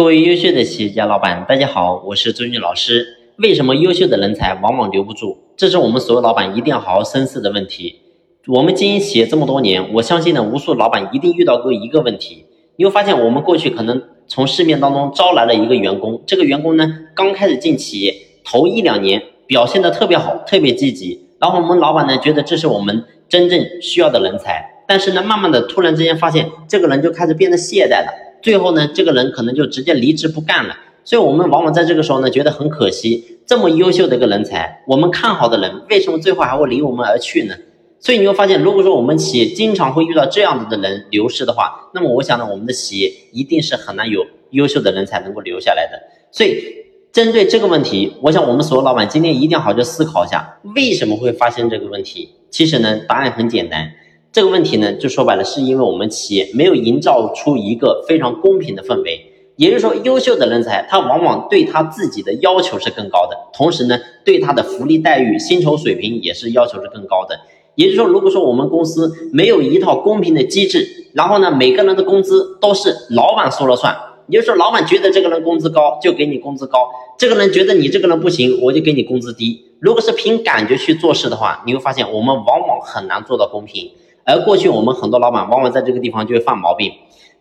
各位优秀的企业家老板，大家好，我是周俊老师。为什么优秀的人才往往留不住？这是我们所有老板一定要好好深思的问题。我们经营企业这么多年，我相信呢，无数老板一定遇到过一个问题。你会发现，我们过去可能从市面当中招来了一个员工，这个员工呢，刚开始进企业，头一两年表现的特别好，特别积极，然后我们老板呢，觉得这是我们真正需要的人才。但是呢，慢慢的，突然之间发现，这个人就开始变得懈怠了。最后呢，这个人可能就直接离职不干了，所以我们往往在这个时候呢，觉得很可惜，这么优秀的一个人才，我们看好的人，为什么最后还会离我们而去呢？所以你会发现，如果说我们企业经常会遇到这样子的人流失的话，那么我想呢，我们的企业一定是很难有优秀的人才能够留下来的。所以针对这个问题，我想我们所有老板今天一定要好好思考一下，为什么会发生这个问题？其实呢，答案很简单。这个问题呢，就说白了，是因为我们企业没有营造出一个非常公平的氛围。也就是说，优秀的人才，他往往对他自己的要求是更高的，同时呢，对他的福利待遇、薪酬水平也是要求是更高的。也就是说，如果说我们公司没有一套公平的机制，然后呢，每个人的工资都是老板说了算，也就是说，老板觉得这个人工资高，就给你工资高；这个人觉得你这个人不行，我就给你工资低。如果是凭感觉去做事的话，你会发现我们往往很难做到公平。而过去我们很多老板往往在这个地方就会犯毛病，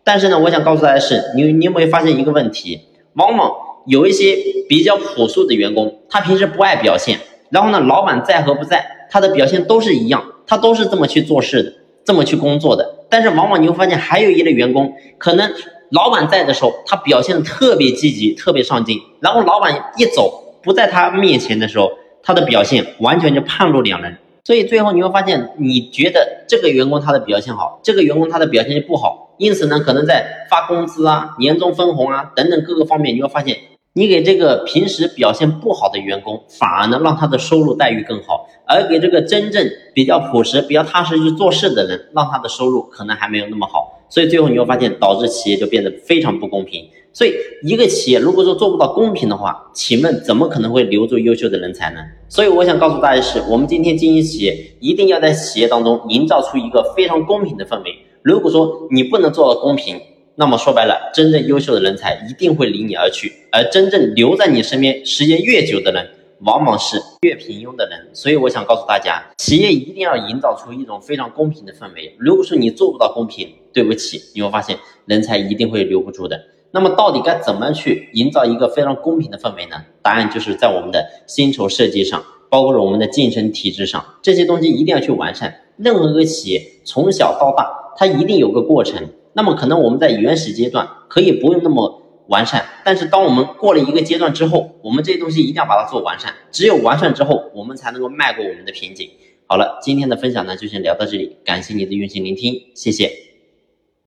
但是呢，我想告诉大家是，你你有没有发现一个问题？往往有一些比较朴素的员工，他平时不爱表现，然后呢，老板在和不在，他的表现都是一样，他都是这么去做事的，这么去工作的。但是往往你会发现，还有一类员工，可能老板在的时候，他表现的特别积极，特别上进，然后老板一走，不在他面前的时候，他的表现完全就判若两人。所以最后你会发现，你觉得这个员工他的表现好，这个员工他的表现就不好，因此呢，可能在发工资啊、年终分红啊等等各个方面，你会发现，你给这个平时表现不好的员工，反而呢让他的收入待遇更好，而给这个真正比较朴实、比较踏实去做事的人，让他的收入可能还没有那么好。所以最后你会发现，导致企业就变得非常不公平。所以，一个企业如果说做不到公平的话，请问怎么可能会留住优秀的人才呢？所以，我想告诉大家的是，我们今天经营企业，一定要在企业当中营造出一个非常公平的氛围。如果说你不能做到公平，那么说白了，真正优秀的人才一定会离你而去，而真正留在你身边时间越久的人，往往是越平庸的人。所以，我想告诉大家，企业一定要营造出一种非常公平的氛围。如果说你做不到公平，对不起，你会发现人才一定会留不住的。那么到底该怎么去营造一个非常公平的氛围呢？答案就是在我们的薪酬设计上，包括了我们的晋升体制上，这些东西一定要去完善。任何一个企业从小到大，它一定有个过程。那么可能我们在原始阶段可以不用那么完善，但是当我们过了一个阶段之后，我们这些东西一定要把它做完善。只有完善之后，我们才能够迈过我们的瓶颈。好了，今天的分享呢就先聊到这里，感谢你的用心聆听，谢谢。